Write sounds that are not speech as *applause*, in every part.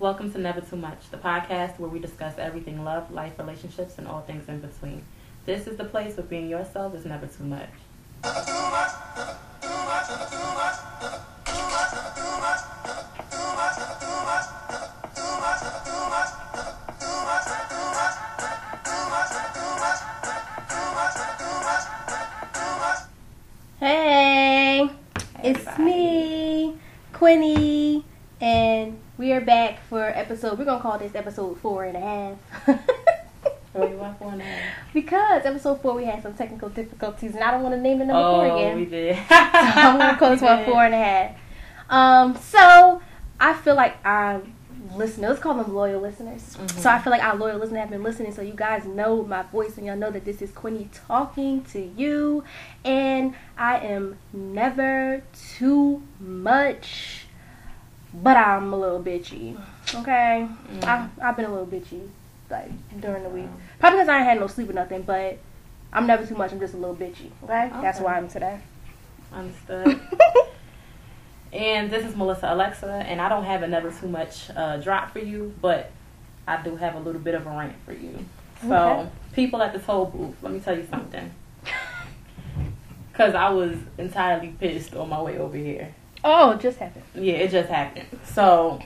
Welcome to Never Too Much, the podcast where we discuss everything love, life, relationships, and all things in between. This is the place where being yourself is never too much. Episode. We're gonna call this episode four and a half. *laughs* What you want for now? because episode four we had some technical difficulties, and I don't want to name the number Oh, four again. we did. so I'm gonna call this one four and a half. Um, so I feel like our listeners, let's call them loyal listeners. Mhm. So I feel like our loyal listeners have been listening, so you guys know my voice and y'all know that this is Quinny talking to you, and I am never too much, but I'm a little bitchy. Okay, Mm. I, I've been a little bitchy like during the week, probably because I ain't had no sleep or nothing, but. I'm never too much. I'm just a little bitchy. Okay, that's why I'm today. Understood. *laughs* and this is Melissa Alexa, and I don't have another too much uh, drop for you, but I do have a little bit of a rant for you. So, Okay. people at the toll booth, let me tell you something. Because I was entirely pissed on my way over here. Oh, it just happened. Yeah, it just happened. So,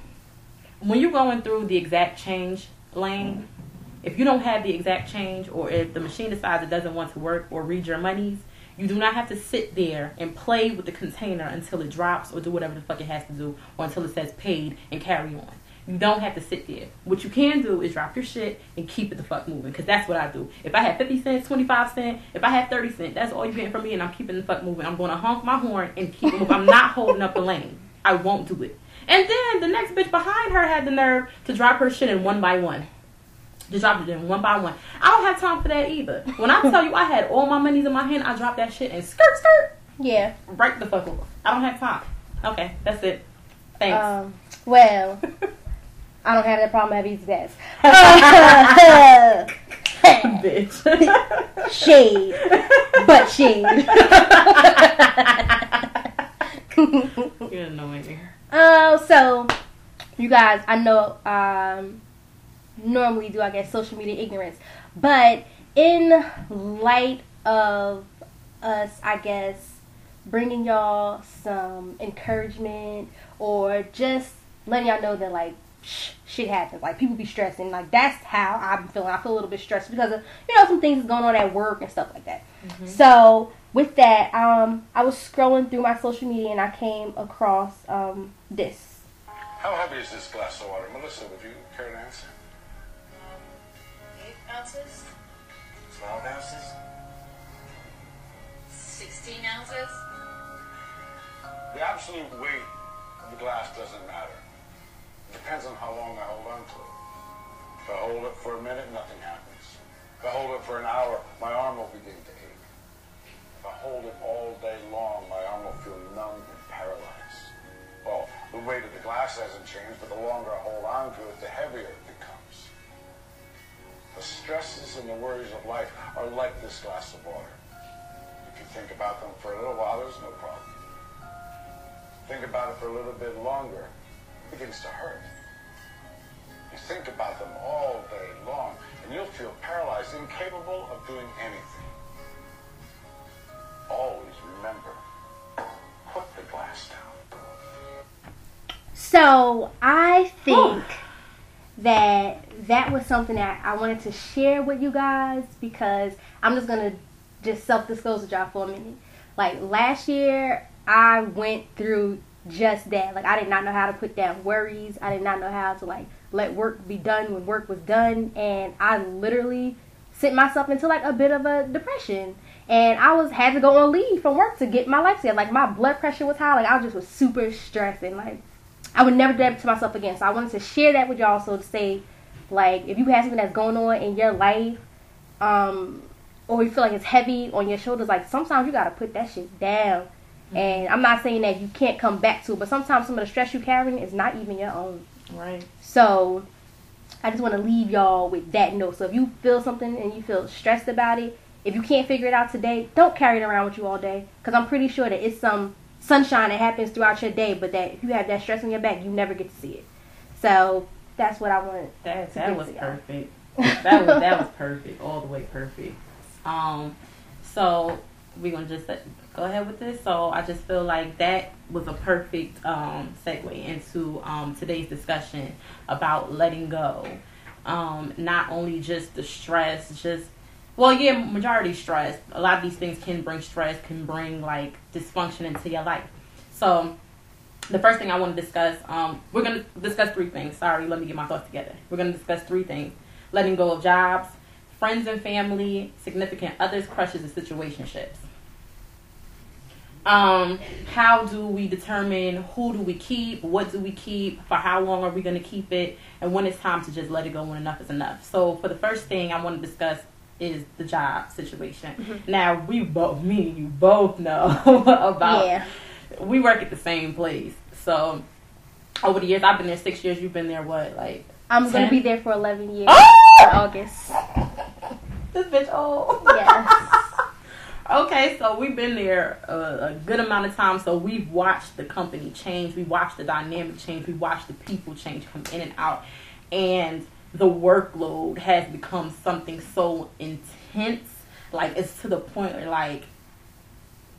when you're going through the exact change lane, if you don't have the exact change, or if the machine decides it doesn't want to work or read your monies, you do not have to sit there and play with the container until it drops or do whatever the fuck it has to do, or until it says paid and carry on. You don't have to sit there. What you can do is drop your shit and keep it the fuck moving, because that's what I do. If I have 50 cents, 25 cents, if I have 30 cents, that's all you're getting from me, and I'm keeping the fuck moving. I'm going to honk my horn and keep it moving. I'm not holding up the lane. I won't do it. And then the next bitch behind her had the nerve to drop her shit in one by one. Just dropped it in one by one. I don't have time for that either. When I tell you I had all my monies in my hand, I dropped that shit and skirt skirt Yeah. right the fuck over. I don't have time. Okay, that's it. Thanks. Um. Well, *laughs* I don't have that problem. I have E-ZPass. bitch. shade, but shade. You're *laughs* annoying. Oh, so you guys, I know um, normally do I guess social media ignorance, but in light of us, I guess bringing y'all some encouragement or just letting y'all know that like sh- shit happens. Like people be stressing. Like that's how I'm feeling. I feel a little bit stressed because of you know some things is going on at work and stuff like that. So with that, um, I was scrolling through my social media and I came across um, this. How heavy is this glass of water? Melissa, would you care to answer? Eight ounces? 12 ounces? 16 ounces? The absolute weight of the glass doesn't matter. It depends on how long I hold on to it. If I hold it for a minute, nothing happens. If I hold it for an hour, my arm will begin to ache. If I hold it all day long, my arm will feel numb and paralyzed. Well, the weight of the glass hasn't changed, but the longer I hold on to it, the heavier it becomes. The stresses and the worries of life are like this glass of water. If you think about them for a little while, there's no problem. Think about it for a little bit longer, begins to hurt. You think about them all day long, and you'll feel paralyzed, incapable of doing anything. Always remember, put the glass down. So I think that that was something that I wanted to share with you guys because I'm just gonna just self disclose with y'all for a minute. Like last year, I went through just that. Like I did not know how to put down worries. I did not know how to like let work be done when work was done, and I literally sent myself into like a bit of a depression. And I was had to go on leave from work to get my life together. Like my blood pressure was high. Like I just was super stressed and like I would never do that to myself again. So I wanted to share that with y'all. So to say, like, if you have something that's going on in your life, um, or you feel like it's heavy on your shoulders, like sometimes you gotta put that shit down. And I'm not saying that you can't come back to it, but sometimes some of the stress you're carrying is not even your own. Right. So I just want to leave y'all with that note. So if you feel something and you feel stressed about it, if you can't figure it out today, don't carry it around with you all day. Because I'm pretty sure that it's some sunshine that happens throughout your day, but that if you have that stress on your back, you never get to see it. So that's what I wanted. That to that was perfect. *laughs* That was that was perfect, all the way perfect. Um, so we're gonna just go ahead with this. So I just feel like that was a perfect um segue into um today's discussion about letting go. Um, not only just the stress, just well, yeah, majority stress. A lot of these things can bring stress, can bring like dysfunction into your life. So the first thing I want to discuss, um, we're to discuss three things. Sorry, let me get my thoughts together. We're to discuss three things letting go of jobs, friends and family, significant others, crushes, and situationships. Um, how do we determine who do we keep, what do we keep, for how long are we going to keep it, and when it's time to just let it go when enough is enough. So, for the first thing I want to discuss is the job situation. Now, we both, me and you both know *laughs* about Yeah. we work at the same place. So over the years, I've been there six years. You've been there what, like? I'm gonna be there for 11 years Oh, in August. *laughs* this bitch old. Yes. *laughs* okay, so we've been there a, a good amount of time. So we've watched the company change. We watched the dynamic change. We watched the people change, come in and out, and the workload has become something so intense. Like it's to the point where like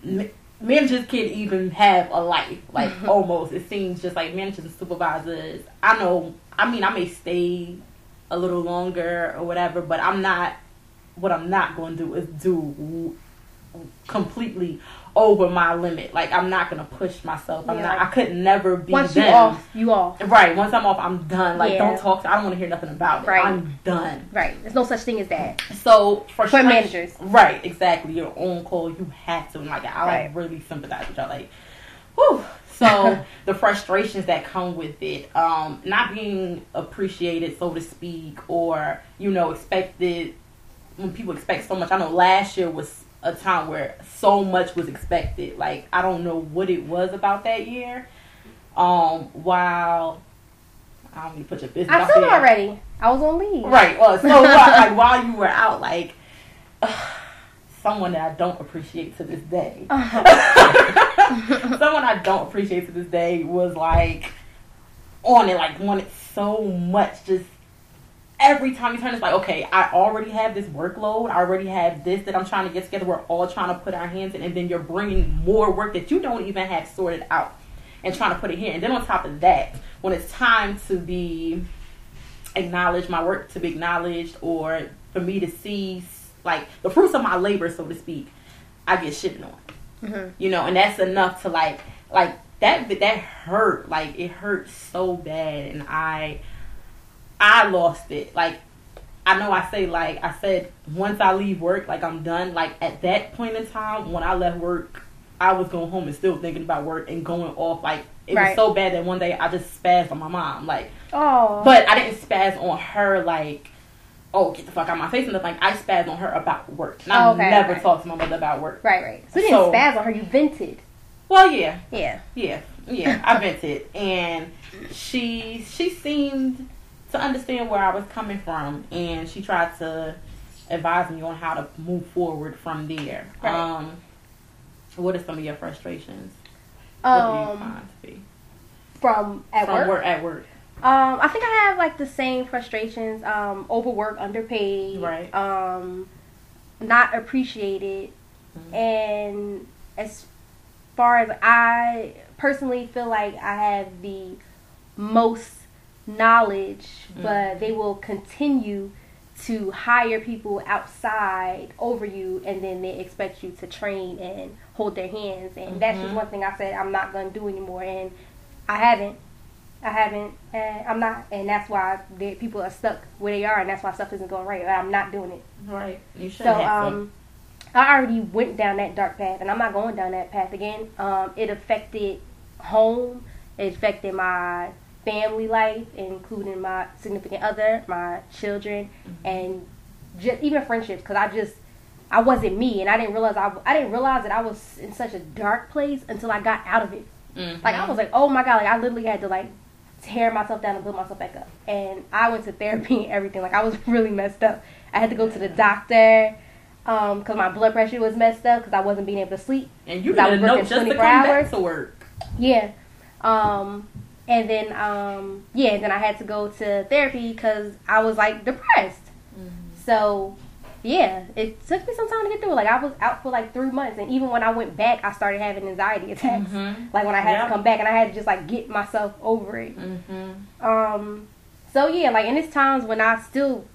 m- managers can't even have a life. Like mm-hmm. almost, it seems just like managers and supervisors. I know. I mean, I may stay a little longer or whatever, but I'm not. What I'm not going to do is do completely over my limit. Like I'm not gonna push myself. I'm Yeah, not. I could never be Once you off, you off. Right. Once I'm off, I'm done. Like Yeah. don't talk. To, I don't want to hear nothing about it. Right. I'm done. Right. There's no such thing as that. So for, For managers. right? Exactly. Your own call. You have to. And like I like Right. really sympathize with y'all. Like, whew. So *laughs* the frustrations that come with it, um, not being appreciated, so to speak, or you know expected when people expect so much. I know last year was a time where so much was expected. Like I don't know what it was about that year. Um, while I don't need to put your business I said already. I was on leave. Right. Well, so *laughs* while, like while you were out, like someone that I don't appreciate to this day. *laughs* *laughs* someone I don't appreciate to this day was like on it, like wanted so much. Just every time you turn, it's like, okay, I already have this workload. I already have this that I'm trying to get together. We're all trying to put our hands in, and then you're bringing more work that you don't even have sorted out and trying to put it here. And then on top of that, when it's time to be acknowledged, my work to be acknowledged, or for me to see like the fruits of my labor, so to speak, I get shitted on. Mhm. You know, and that's enough to like like that that hurt. Like it hurt so bad and I I lost it. Like I know I say like I said once I leave work, like I'm done. Like at that point in time when I left work, I was going home and still thinking about work and going off like it Right. was so bad that one day I just spazzed on my mom. Like Oh. but I didn't spaz on her like, oh, get the fuck out of my face and nothing. Like I spazzed on her about work. And I okay, never okay. talked to my mother about work. right, right. So you didn't So- spaz on her. You vented. Well, yeah, Yeah. yeah, yeah. I vented, and she she seemed to understand where I was coming from, and she tried to advise me on how to move forward from there. Right. Um, what are some of your frustrations? what do you Um, be from at from work. work at work? Um, I think I have like the same frustrations. Um, overwork, underpaid. Right. Um, not appreciated, Mhm. and as far as I personally feel like I have the most knowledge, Mm. but they will continue to hire people outside over you, and then they expect you to train and hold their hands. And that's just Mhm. one thing I said I'm not going to do anymore, and I haven't. I haven't, and I'm not, and that's why the people are stuck where they are, and that's why stuff isn't going right. I'm not doing it. Right. You should So, um, I already went down that dark path, and I'm not going down that path again. Um, it affected home. It affected my family life, including my significant other, my children, Mm-hmm. and just even friendships. Because I just I wasn't me, and I didn't realize I I didn't realize that I was in such a dark place until I got out of it. Mhm. Like I was like, oh my god, like I literally had to like tear myself down and build myself back up. And I went to therapy *laughs* and everything. Like I was really messed up. I had to go to the doctor um because my blood pressure was messed up because I wasn't being able to sleep. and you didn't know just to 24 come hours. back to work. Yeah. Um and then um yeah, and then I had to go to therapy because I was like depressed. So yeah, it took me some time to get through. it. Like I was out for like three months, and even when I went back, I started having anxiety attacks. Mhm. Like when I had Yep. to come back, and I had to just like get myself over it. Mm-hmm. Um, so yeah, like and it's times when I still,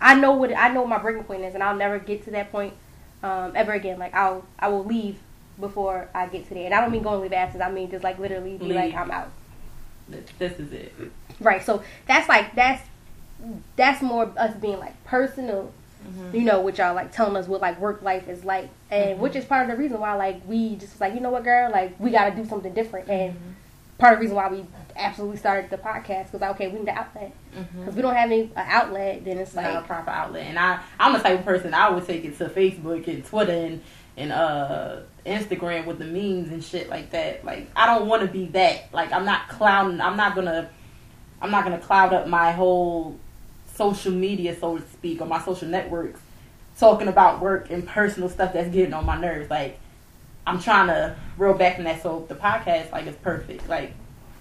I know what I know what my breaking point is, and I'll never get to that point um, ever again. Like I'll I will leave before I get to there, and I don't mean going leave absence. I mean just like literally be like I'm out. This, is it. Right. So that's like that's that's more us being like personal. Mhm. You know, which y'all like telling us what like work life is like, and Mhm. which is part of the reason why like we just like you know what, girl, like we got to do something different, and Mm-hmm. part of the reason why we absolutely started the podcast because like, okay, we need an outlet. Mhm. We don't have any uh, outlet, then it's It's not a proper outlet. And I, I'm the type of person I would take it to Facebook and Twitter and and uh Instagram with the memes and shit like that. Like I don't want to be that. Like I'm not clouding. I'm not gonna. I'm not gonna cloud up my whole social media, so to speak, or my social networks, talking about work and personal stuff that's getting on my nerves. Like I'm trying to reel back from that. So the podcast, like, is perfect. Like,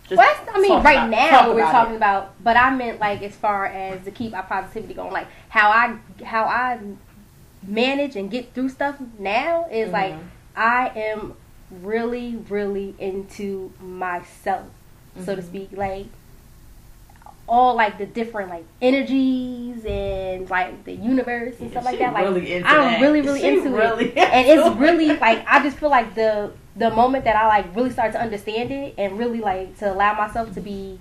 just well, that's, I mean, right about- now we're talking it. about, but I meant like as far as to keep our positivity going, like how I how I manage and get through stuff now is like Mhm. I am really really into myself, so to Mhm. speak, like all like the different like energies and like the universe and stuff like that. Like really I'm that. really really She into really it, and it's really like I just feel like the the moment that I like really start to understand it and really like to allow myself to be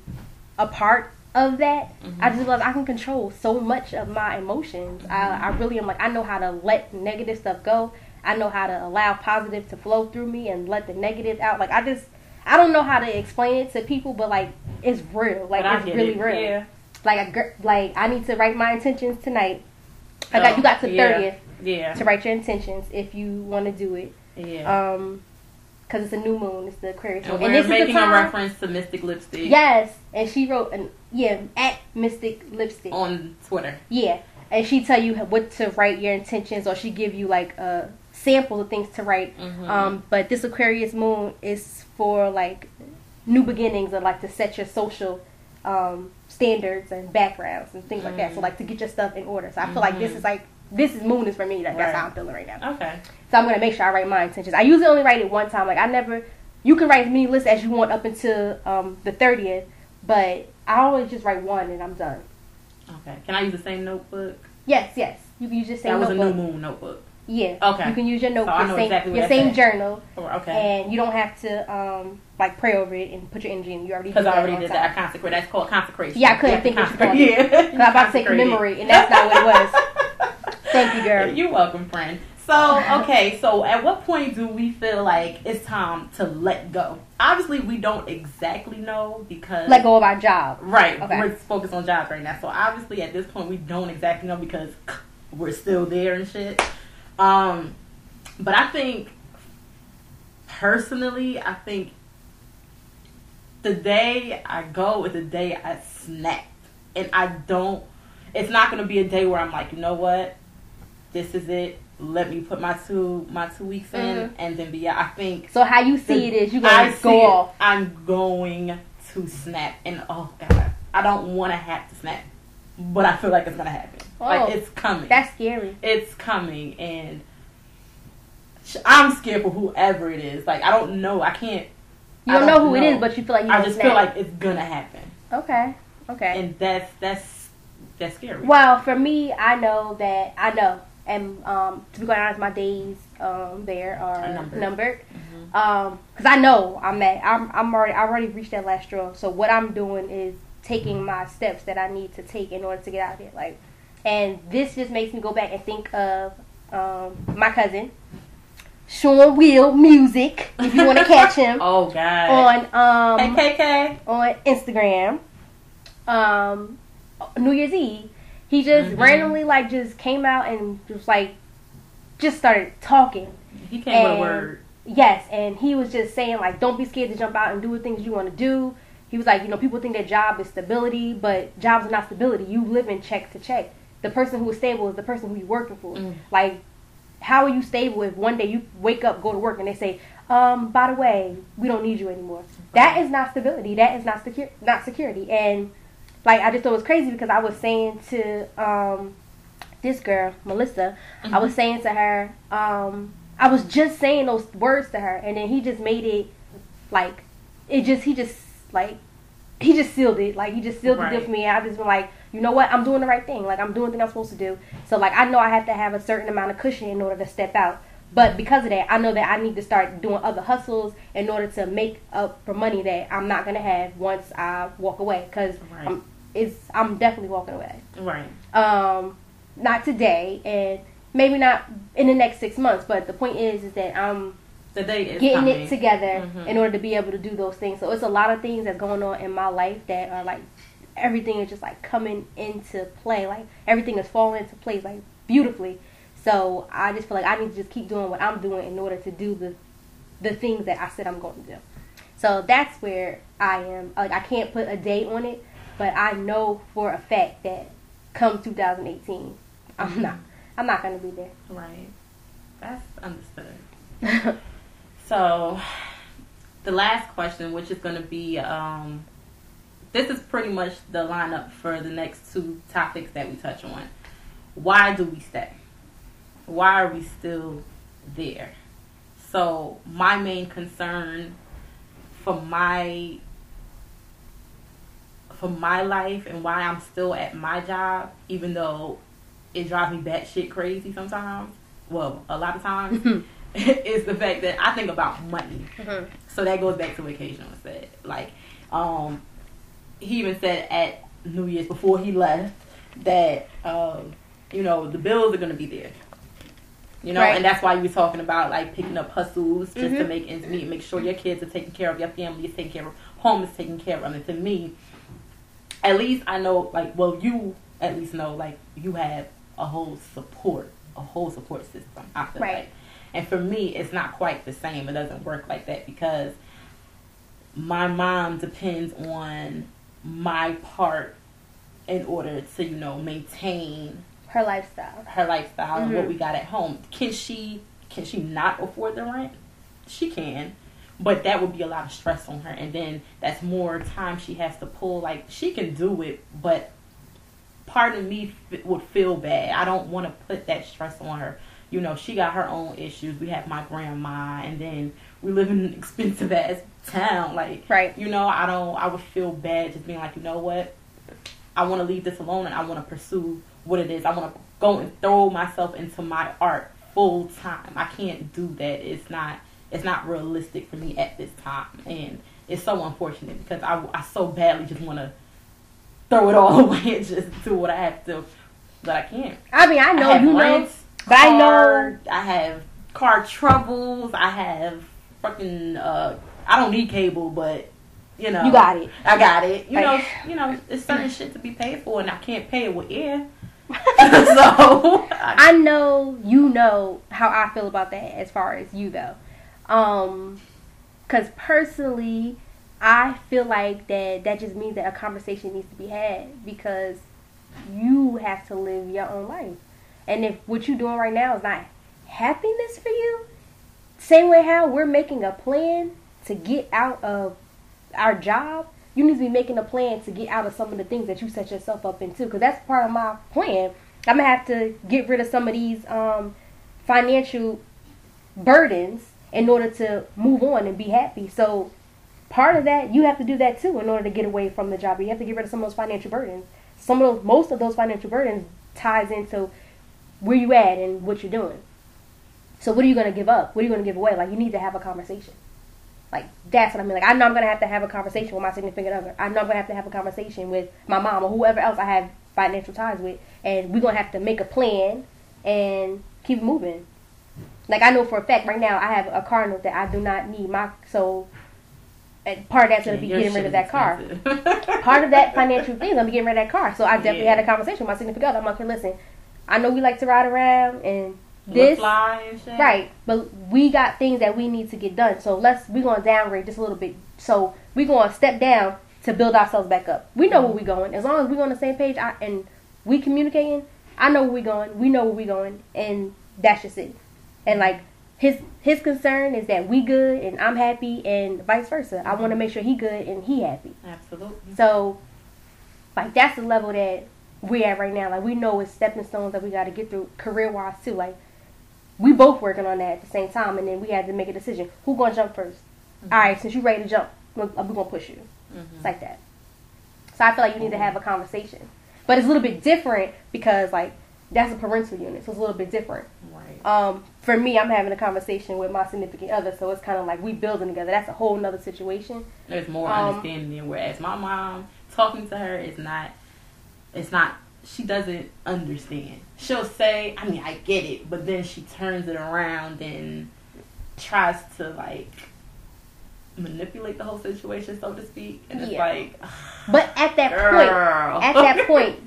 a part of that. Mm-hmm. I just realized I can control so much of my emotions. I, mm-hmm. I really am like I know how to let negative stuff go. I know how to allow positive to flow through me and let the negative out. Like I just I don't know how to explain it to people, but like it's real. Like But it's really it. real. Yeah. Like a like I need to write my intentions tonight. I got Oh, you got to thirtieth Yeah. to write your intentions if you want to do it. Yeah. Um, because it's a new moon. It's the Aquarius and moon. we're this is the making a reference to Mystic Lipstick Yes, and she wrote an yeah at Mystic Lipstick. on Twitter. Yeah, and she tell you what to write your intentions, or she give you like a sample of things to write. Mhm. Um, but this Aquarius moon is for like new beginnings and like to set your social um, standards and backgrounds and things like that. So Mm. like to get your stuff in order. So I feel like this is like this is moon is for me. Like that's how I'm feeling right now. Okay. So I'm gonna make sure I write my intentions. I usually only write it one time. Like I never, you can write as many lists as you want up until um, the thirtieth, but I always just write one and I'm done. Okay. Can I use the same notebook? Yes, yes. You can use your same that was notebook. a new moon notebook. Yeah. Okay. You can use your So notebook, know same, exactly your same journal, Or- Okay. and you don't have to um like pray over it and put your energy in. You already Because I already did that. I consecrate. That's called consecration. Yeah, I couldn't think what you called it. *laughs* Yeah. 'Cause I'm about to say commemorate, and that's not what it was. *laughs* Thank you, girl. You're welcome, friend. So, okay, so at what point do we feel like it's time to let go? Obviously, we don't exactly know because Let go of our job. Right. Okay. We're focused on jobs right now. So obviously at this point we don't exactly know because *clears throat* we're still there and shit. Um but I think personally, I think the day I go is the day I snap. And I don't it's not gonna be a day where I'm like, you know what? This is it. Let me put my two my two weeks in Mhm. and then be out. I think So how you see the- it is you gonna go it, off. I'm going to snap, and oh god, I don't want to have to snap, but I feel like it's gonna happen. Oh, like it's coming. That's scary. it's coming, and I'm scared for whoever it is. Like I don't know. I can't. You don't know don't who it know. is, but you feel like you I just feel like it's gonna happen, okay, okay. and that's that's that's scary. Well, for me, I know that I know, and um, to be quite honest, my days um, there are Are numbered. numbered. Mhm. Um, cause I know I'm at, I'm, I'm already, I already reached that last straw. So what I'm doing is taking my steps that I need to take in order to get out of here. Like, and this just makes me go back and think of um, my cousin, Sean Will Music, if you want to catch him *laughs* Oh god. on um, hey on Instagram, um, New Year's Eve, he just Mhm. randomly like just came out and just like just started talking. He came with a word. Yes, and he was just saying like, don't be scared to jump out and do the things you want to do. He was like, you know, people think that job is stability, but jobs are not stability. You live in check to check. The person who is stable is the person who you're working for. Mm. Like, how are you stable if one day you wake up, go to work, and they say, um, by the way, we don't need you anymore. That is not stability. That is not secure, not security. And like I just thought it was crazy because I was saying to um, this girl, Melissa, I was saying to her, um, I was just saying those words to her, and then he just made it like it just he just like he just sealed it. Like he just sealed the deal for me. And I just been like, you know what? I'm doing the right thing. Like I'm doing the thing I'm supposed to do. So like I know I have to have a certain amount of cushion in order to step out. But because of that, I know that I need to start doing other hustles in order to make up for money that I'm not gonna have once I walk away. Cause Right. I'm it's I'm definitely walking away. Right. Um, not today, and maybe not in the next six months. But the point is, is that I'm getting coming. it together Mhm. in order to be able to do those things. So it's a lot of things that's going on in my life that are like everything is just like coming into play. Like everything is falling into place like beautifully. So I just feel like I need to just keep doing what I'm doing in order to do the the things that I said I'm going to do. So that's where I am. Like I can't put a date on it, but I know for a fact that come 2018, I'm not. I'm not going to be there. Right. That's understood. *laughs* So, the last question, which is going to be, um, this is pretty much the lineup for the next two topics that we touch on. Why do we stay? Why are we still there? So, my main concern for my for my life and why I'm still at my job, even though it drives me batshit crazy sometimes. Well, a lot of times *laughs* *laughs* is the fact that I think about money. Mhm. So that goes back to what occasional said. Like, um, he even said at New Year's before he left that um, you know the bills are gonna be there. You know, Right. and that's why you were talking about like picking up hustles just to Mhm. make ends meet, make sure your kids are taken care of, your family is taken care of, home is taken care of. And to me, at least I know, like, well, you at least know, like, you have a whole support, a whole support system. I feel Right. like, and for me, it's not quite the same. It doesn't work like that because my mom depends on my part in order to, you know, maintain Her lifestyle. her lifestyle and what Mhm. we got at home. Can she can she not afford the rent? She can. But that would be a lot of stress on her and then that's more time she has to pull like she can do it but part of me f- would feel bad. I don't want to put that stress on her. You know, she got her own issues. We have my grandma and then we live in an expensive ass town like Right. you know, I don't I would feel bad just being like, you know what? I want to leave this alone and I want to pursue what it is. I want to go and throw myself into my art full time. I can't do that. It's not it's not realistic for me at this time and it's so unfortunate because I, I so badly just want to throw it all *laughs* away and just do what I have to but I can't. I mean, I know have you know, rents, but I know I have car troubles. I have fucking. Uh, I don't need cable, but you know, you got it. I got it. You Like- know, you know, it's certain shit to be paid for, and I can't pay it with air. *laughs* so I, I know you know how I feel about that as far as you though. Um cuz personally I feel like that that just means that a conversation needs to be had because you have to live your own life. And if what you're doing right now is not happiness for you, same way how we're making a plan to get out of our job, you need to be making a plan to get out of some of the things that you set yourself up into because that's part of my plan. I'm gonna have to get rid of some of these um, financial burdens in order to move on and be happy. So part of that, you have to do that too in order to get away from the job. You have to get rid of some of those financial burdens. Some of those, most of those financial burdens ties into where you at and what you're doing. So what are you gonna give up? What are you gonna give away? Like you need to have a conversation. Like that's what I mean. Like I know I'm gonna have to have a conversation with my significant other. I know I'm gonna have to have a conversation with my mom or whoever else I have financial ties with, and we're gonna have to make a plan and keep moving. Like I know for a fact right now I have a car note that I do not need. My so and part of that's gonna be your getting rid of that car. Part of that *laughs* financial thing is gonna be getting rid of that car. So I definitely Yeah. had a conversation with my significant other. I'm like, hey, listen, I know we like to ride around and this fly and shit. Right, but we got things that we need to get done. So let's we're gonna downgrade just a little bit. So we gonna step down to build ourselves back up. We know where we going. As long as we on the same page I, and we communicating, I know where we going. We know where we going, and that's just it. And like his his concern is that we good and I'm happy and vice versa. I want to make sure he good and he happy. Absolutely. So, like that's the level that we at right now. Like we know it's stepping stones that we got to get through career wise too. Like we both working on that at the same time, and then we had to make a decision. Who gonna jump 1st All right, since you ready to jump, we're, we're gonna push you. It's like that. So I feel like you need to have a conversation, but it's a little bit different because like that's a parental unit, so it's a little bit different. Right. Um, for me, I'm having a conversation with my significant other, so it's kind of like we building together. That's a whole nother situation. There's more Um, understanding than whereas my mom talking to her is not. It's not. She doesn't understand. She'll say, "I mean, I get it," but then she turns it around and tries to like manipulate the whole situation, so to speak. And it's like, But at that girl. point, at that *laughs* point,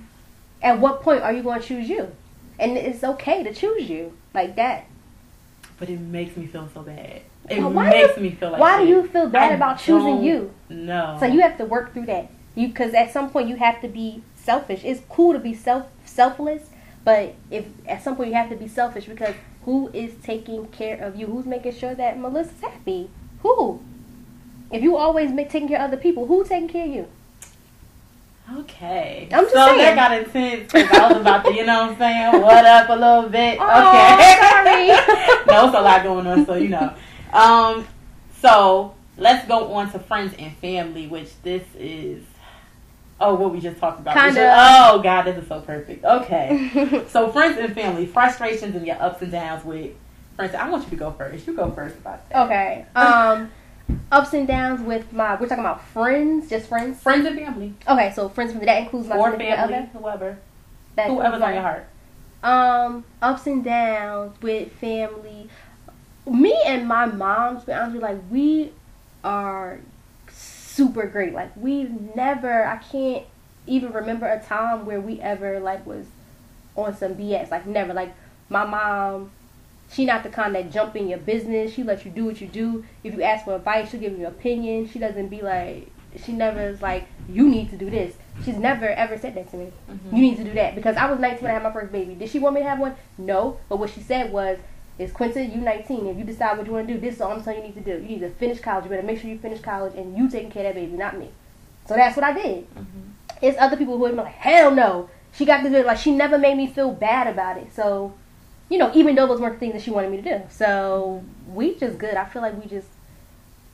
at what point are you going to choose you? And it's okay to choose you like that. But it makes me feel so bad. It why makes do- me feel like Why do you feel bad I about choosing you? No. So you have to work through that. You because at some point you have to be selfish. It's cool to be self selfless, but if at some point you have to be selfish because who is taking care of you? Who's making sure that Melissa's happy? Who? If you always make taking care of other people, who's taking care of you? Okay. I'm just so saying. that got intense because I was about to, you know what I'm saying, what up a little bit. *laughs* Oh, okay. sorry. *laughs* no, it's a lot going on, so you know. Um, so let's go on to friends and family, which this is. Oh, what we just talked about. Kinda. Oh God, this is so perfect. Okay. *laughs* so friends and family, frustrations and your ups and downs with friends. I want you to go first. You go first about that. Okay. Um, ups and downs with my. We're talking about friends, just friends. Friends and family, Okay, so friends from that includes my or family, other. whoever, That whoever's on your heart. Um, ups and downs with family. Me and my mom, to be honest with you, like we are super great. Like we never, I can't even remember a time where we ever like was on some BS. Like never. Like my mom, she not the kind that jump in your business. She let you do what you do. If you ask for advice, she'll give you an opinion. She doesn't be like, she never is like, you need to do this. She's never ever said that to me. Mm-hmm. You need to do that because I was 19 when I had my first baby. Did she want me to have one? No. But what she said was, "Is Quinta, you 19. If you decide what you want to do, this is all I'm telling you, need to do. You need to finish college. You better make sure you finish college, and you taking care of that baby, not me." So that's what I did. It's other people who would be like, "Hell no." She got to do it. Like she never made me feel bad about it. So, you know, even though those weren't the things that she wanted me to do. So we just good. I feel like we just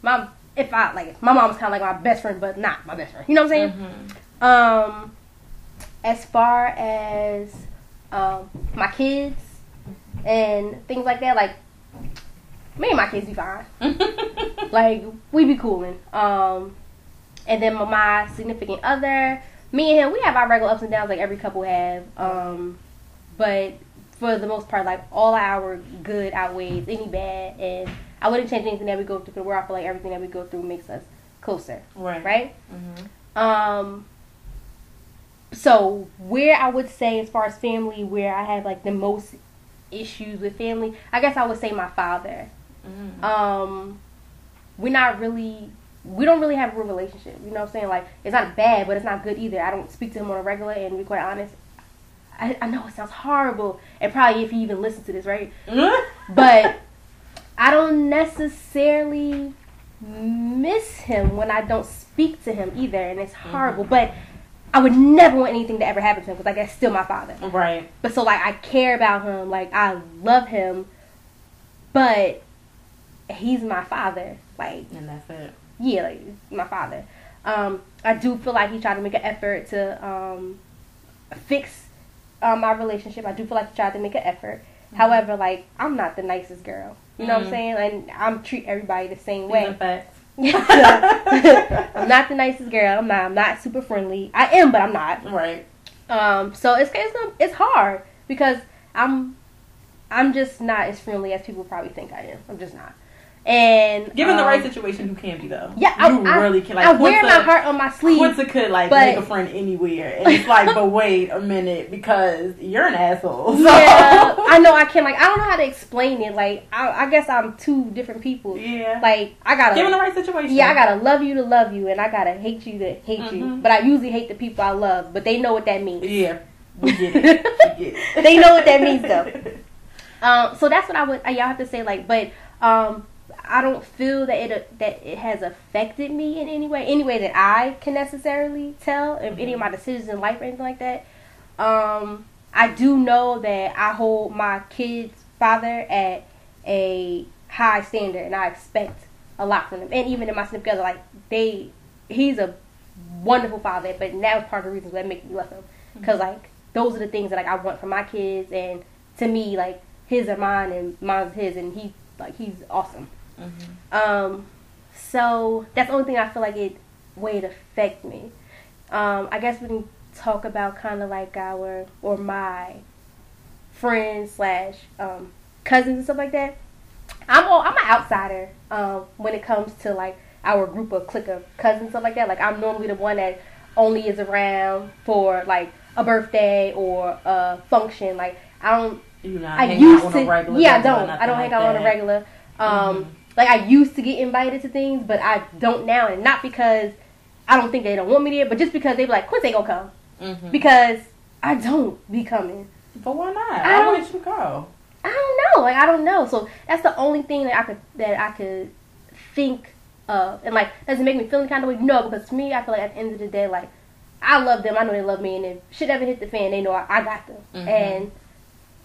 my if I like my mom's kind of like my best friend, but not my best friend. You know what I'm saying? Um, as far as um, my kids and things like that, like me and my kids be fine. *laughs* Like we be cooling. Um, and then my, my significant other, me and him, we have our regular ups and downs like every couple have. Um, but for the most part, like all our good outweighs any bad, and I wouldn't change anything that we go through. Because where I feel like everything that we go through makes us closer, Right. right? Mhm. Um. So where I would say, as far as family, where I have like the most issues with family, I guess I would say my father. Mhm. Um, we're not really, we don't really have a real relationship. You know what I'm saying? Like it's not bad, but it's not good either. I don't speak to him on a regular, and to be quite honest, I, I know it sounds horrible, and probably if he even listens to this, right? *laughs* But I don't necessarily miss him when I don't speak to him either, and it's horrible. But I would never want anything to ever happen to him because like that's still my father. right. But so like I care about him, like I love him, but he's my father. Like And that's it. yeah, like my father. Um, I do feel like he tried to make an effort to um, fix um, my relationship. I do feel like he tried to make an effort. However, like I'm not the nicest girl. You know what I'm Mhm. saying? And I'm treat everybody the same way. *laughs* I'm not the nicest girl. I'm not. I'm not super friendly. I am, but I'm not. Right. Um, so it's it's it's hard because I'm I'm just not as friendly as people probably think I am. I'm just not. And Given the um, right situation, you can be though. yeah, I, you I- really can. Like I wear my heart on my sleeve. Quinta could like but- make a friend anywhere, and it's like, but *laughs* wait a minute, because you're an asshole. So. Yeah, *laughs* I know I can like I don't know how to explain it. Like I, I guess I'm two different people. yeah. Like I gotta Given the right situation. yeah I gotta love you to love you, and I gotta hate you to hate you. Mhm. But I usually hate the people I love, but they know what that means. Yeah. We get it. We get *laughs* it. They know what that means, though. Um, so that's what I would uh, y'all have to say. Like, but um, I don't feel that it that it has affected me in any way, any way that I can necessarily tell if any of my decisions in life or anything like that. Um, I do know that I hold my kid's father at a high standard, and I expect a lot from them. And even in my significant other, like they, he's a wonderful father, but that was part of the reasons that make me love him, because like those are the things that like I want from my kids, and to me like his are mine and mine's his, and he like he's awesome. Um, so that's the only thing I feel like it way it affect me. Um, I guess we can talk about kind of like our or my friends slash um, cousins and stuff like that. I'm all, I'm an outsider um, when it comes to like our group of clique of cousins and stuff like that. Like I'm normally the one that only is around for like a birthday or a function. Like I don't You know, I used to. on a regular yeah, I don't. I don't hang out on a regular. Um, Mhm. Like I used to get invited to things, but I don't now, and not because I don't think they don't want me there, but just because they be like, Quincy ain't gonna come Mhm. because I don't be coming. But why not? I Why don't- wouldn't you go? I don't know. Like I don't know. So that's the only thing that I could that I could think of, and like does it make me feel any kind of way? No, because to me, I feel like at the end of the day, like I love them. I know they love me, and if shit ever hit the fan, they know I, I got them, Mhm. and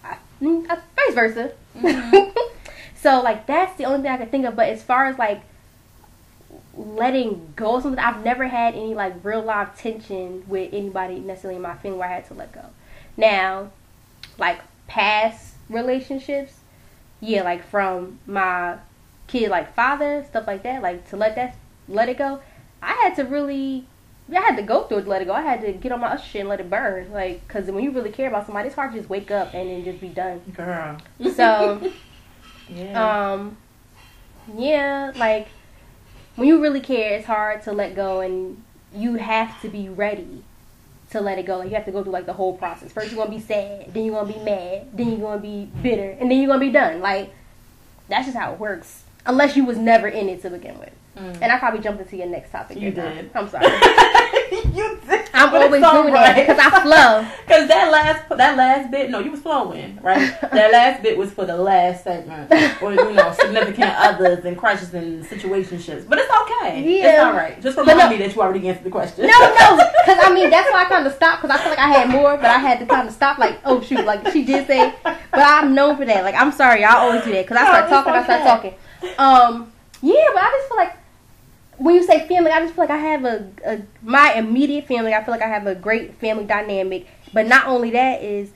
I, mm, uh, vice versa. Mhm. *laughs* so like that's the only thing I can think of. But as far as like letting go of something, I've never had any like real live tension with anybody necessarily in my family where I had to let go. Now, like past relationships, yeah, like from my kid like father stuff like that, like to let that let it go. I had to really. I had to go through it to let it go. I had to get on my shit and let it burn. Like, because when you really care about somebody, it's hard to just wake up and then just be done. Girl. So, *laughs* yeah. um, yeah, like when you really care, it's hard to let go, and you have to be ready to let it go. Like you have to go through like the whole process. First, you're gonna be sad, then you're gonna be mad, then you're gonna be bitter, and then you're gonna be done. Like that's just how it works. Unless you was never in it to begin with. Mm. And I probably jumped into your next topic. You didn't I? did. I'm sorry. *laughs* you did. I'm But always doing right. because I flow. *laughs* Cause that last that last bit, no, you was flowing, right? *laughs* that last bit was for the last segment, or you know, significant others and crushes and situationships. But it's okay. Yeah. It's all right. Just remind no- me that you already answered the question. No, no, *laughs* because I mean that's why I kind of stopped because I feel like I had more, but I had to kind of stop. Like, oh shoot, like she did say, but I'm known for that. Like, I'm sorry, I always do that because I start it's talking, I start talking. Um, yeah, but I just feel like when you say family, I just feel like I have a, a my immediate family. I feel like I have a great family dynamic. But not only that is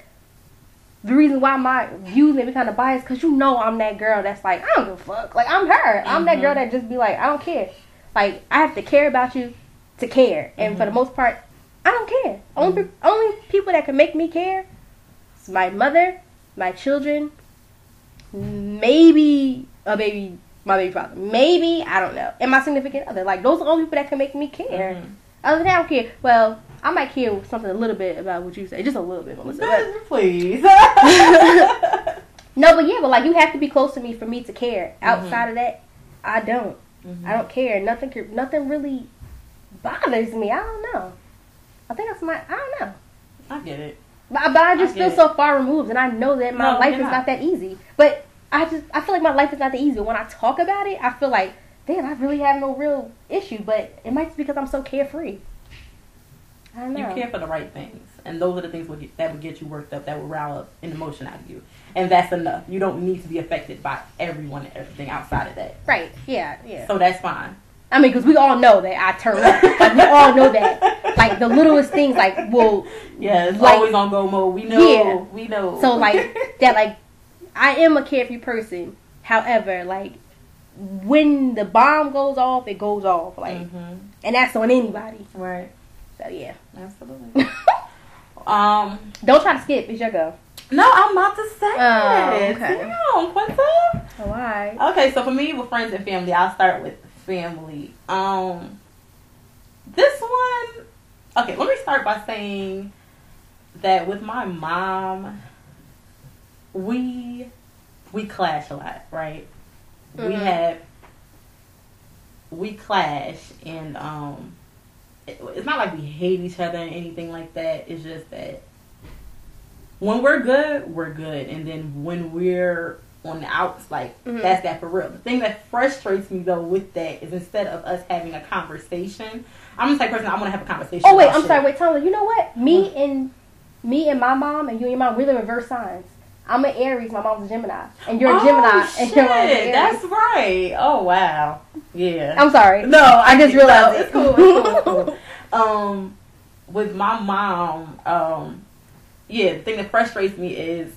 the reason why my views may be kind of biased because you know I'm that girl that's like I don't give a fuck. Like I'm her. I'm that girl that just be like I don't care. Like I have to care about you to care, and for the Mhm. most part, I don't care. Only only people that can make me care is my mother, my children, maybe a baby, my baby father, maybe I don't know, and my significant other. Like those are the only people that can make me care. Mhm. Other than that, I don't care. Well, I might care something a little bit about what you say, just a little bit, Melissa. but- Please. *laughs* No, but yeah, but like you have to be close to me for me to care. Outside of that, I don't. Mhm. I don't care. Nothing. Nothing really bothers me. I don't know. I think that's my. I don't know. I get it. But, but I just I feel get so far removed, and I know that my No, life is not. not. that easy. But I just I feel like my life is not that easy. But when I talk about it, I feel like damn, I really have no real issue. But it might be because I'm so carefree. I don't know. You care for the right things, and those are the things that would get you worked up, that would rile up an emotion out of you, and that's enough. You don't need to be affected by everyone and everything outside of that, Right? Yeah. Yeah. so that's fine. I mean, because we all know that I turn up. Like, we all know that. Like the littlest things, like will *laughs* Yeah, it's Like- always on go mode. We know. Yeah. We know. So like that, like I am a carefree person. However, like when the bomb goes off, it goes off. Like, Mhm. and that's on anybody. Right. So yeah, Absolutely. *laughs* um. don't try to skip. It's your go. No, I'm about to say Oh, it. okay. Damn, Quinta. Why? Okay, so for me, with friends and family, I'll start with family. Um, this one, okay, let me start by saying that with my mom, we we clash a lot, right? We Mhm. have we clash, and um, it, it's not like we hate each other or anything like that. It's just that when we're good, we're good, and then when we're on the outs, like Mhm. that's that for real. The thing that frustrates me though with that is instead of us having a conversation, I'm the type of person I want to have a conversation. Oh wait, I'm shit. sorry. Wait, Tyler. You know what? Me and me and my mom and you and your mom, we're the reverse signs. I'm an Aries. My mom's a Gemini, and you're a oh, Gemini, shit, and your mom's an Aries. That's right. Oh wow. Yeah. I'm sorry. No, I just no, realized. It's cool. It's cool. it's cool. *laughs* um, with my mom, um, yeah, the thing that frustrates me is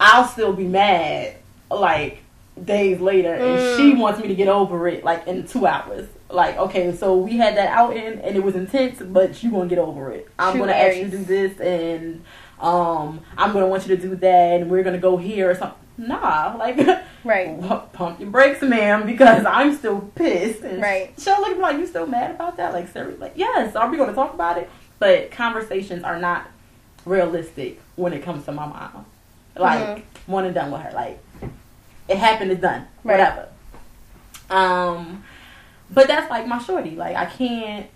I'll still be mad like days later, and Mm. she wants me to get over it like in two hours. Like, okay, so we had that outing and it was intense, but you gonna get over it. I'm True gonna you to do this, and um, I'm gonna want you to do that, and we're gonna go here or something. Nah, like *laughs* Right. *laughs* pump your brakes, ma'am, because I'm still pissed. And Right. She'll look at me like, you still mad about that? Like, seriously? Like, yes, are we to talk about it? But conversations are not realistic when it comes to my mom. Like, Mhm. one and done with her. Like, it happened, it's done. Right. Whatever. Um, but that's like my shorty. Like, I can't.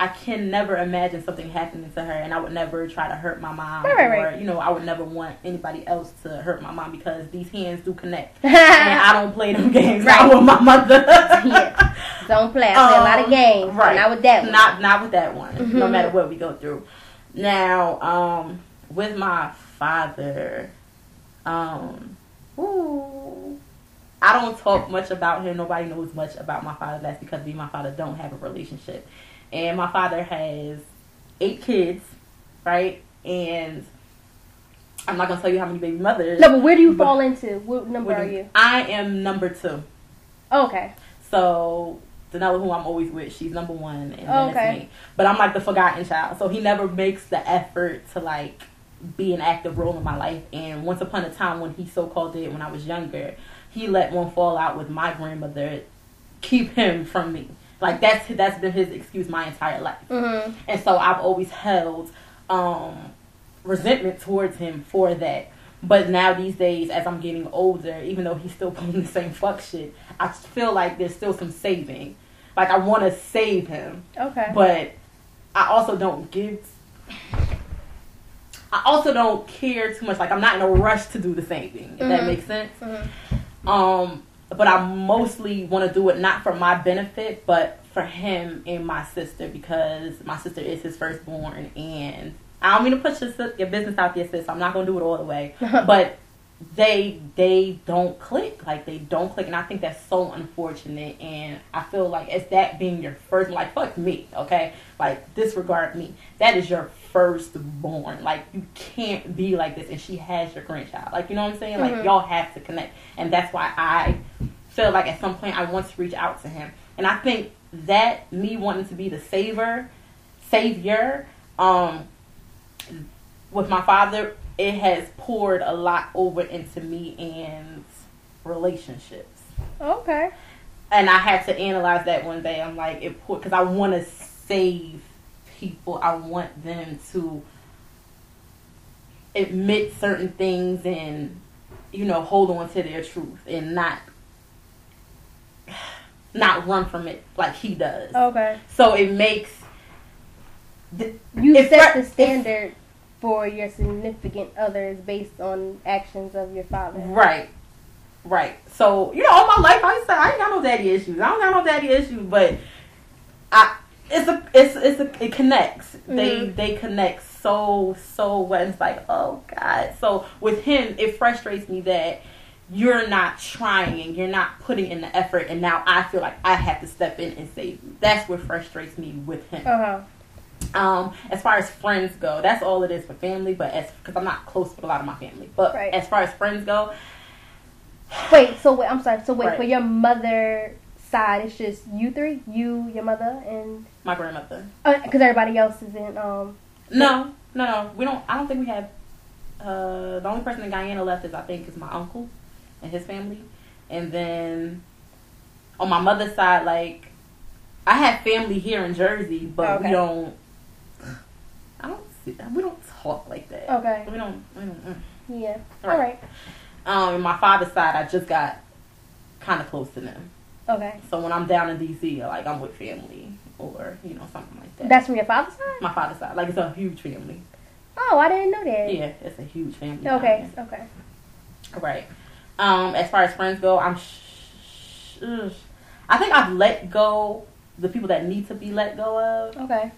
I can never imagine something happening to her, and I would never try to hurt my mom, Right, right, or right. you know, I would never want anybody else to hurt my mom because these hands do connect *laughs* and I don't play them *laughs* games. Right. Not with my mother. *laughs* Yeah. Don't play. I play a lot of Um, games. right. Not with that one. Not not with that one. No Mhm. matter what we go through. Now, um, with my father, um, ooh, I don't talk much about him. Nobody knows much about my father. That's because me and my father don't have a relationship. And my father has eight kids, right? And I'm not gonna tell you how many baby mothers. no, but where do you fall into? What number are you? I am number two. Oh, okay. So Danella, who I'm always with, she's number one, and then Oh, okay. it's me. But I'm like the forgotten child, so he never makes the effort to like be an active role in my life. And once upon a time, when he so called it, when I was younger, he let one fall out with my grandmother, keep him from me. Like that's that's been his excuse my entire life. Mm-hmm. And so I've always held um, resentment towards him for that. But now these days, as I'm getting older, even though he's still *laughs* pulling the same fuck shit, I feel like there's still some saving. Like I want to save him, Okay. but I also don't give. I also don't care too much. Like I'm not in a rush to do the same thing. If that Mhm. makes sense. Mhm. Um, but I mostly want to do it not for my benefit, but for him and my sister because my sister is his firstborn, and I don't mean to put your, your business out there, sis. I'm not gonna do it all the way, *laughs* but they they don't click like they don't click, and I think that's so unfortunate. And I feel like as that being your first, like fuck me, okay, like disregard me. That is your firstborn. Like you can't be like this, and she has your grandchild. Like you know what I'm saying? Like Mhm. y'all have to connect, and that's why I feel like at some point I want to reach out to him, and I think that me wanting to be the saver, savior, um, with my father, it has poured a lot over into me and relationships. Okay. And I had to analyze that one day. I'm like, it because I want to save people. I want them to admit certain things and you know hold on to their truth and not not run from it like he does. Okay. So it makes the, You set the standard for your significant others based on actions of your father. Right. Right. So, you know, all my life I say I ain't got no daddy issues. I don't got no daddy issues, but I it's a it's it's a it connects. They Mhm. they connect so so well. It's like, oh God. So with him it frustrates me that you're not trying, you're not putting in the effort and now I feel like I have to step in and save you. That's what frustrates me with him. Uh huh. Um, as far as friends go, that's all it is for family. But as because I'm not close with a lot of my family, but Right. as far as friends go, Wait. So wait. I'm sorry. So wait Right. for your mother side. It's just you three. You, your mother, and my grandmother. because everybody else is in. Um. No, no, no. We don't. I don't think we have. Uh, the only person in Guyana left is I think is my uncle and his family, and then on my mother's side, like I have family here in Jersey, but Okay. we don't. I don't. See, we don't talk like that. Okay. We don't. We don't. mm. Yeah. Right. All right. Um, my father's side, I just got kind of close to them. Okay. So when I'm down in DC, like I'm with family or you know something like that. That's from your father's side. my father's side. Like it's a huge family. Oh, I didn't know that. Yeah, it's a huge family. Okay. Okay. Right. Um, as far as friends go, I'm. Sh- sh- I think I've let go the people that need to be let go of. Okay.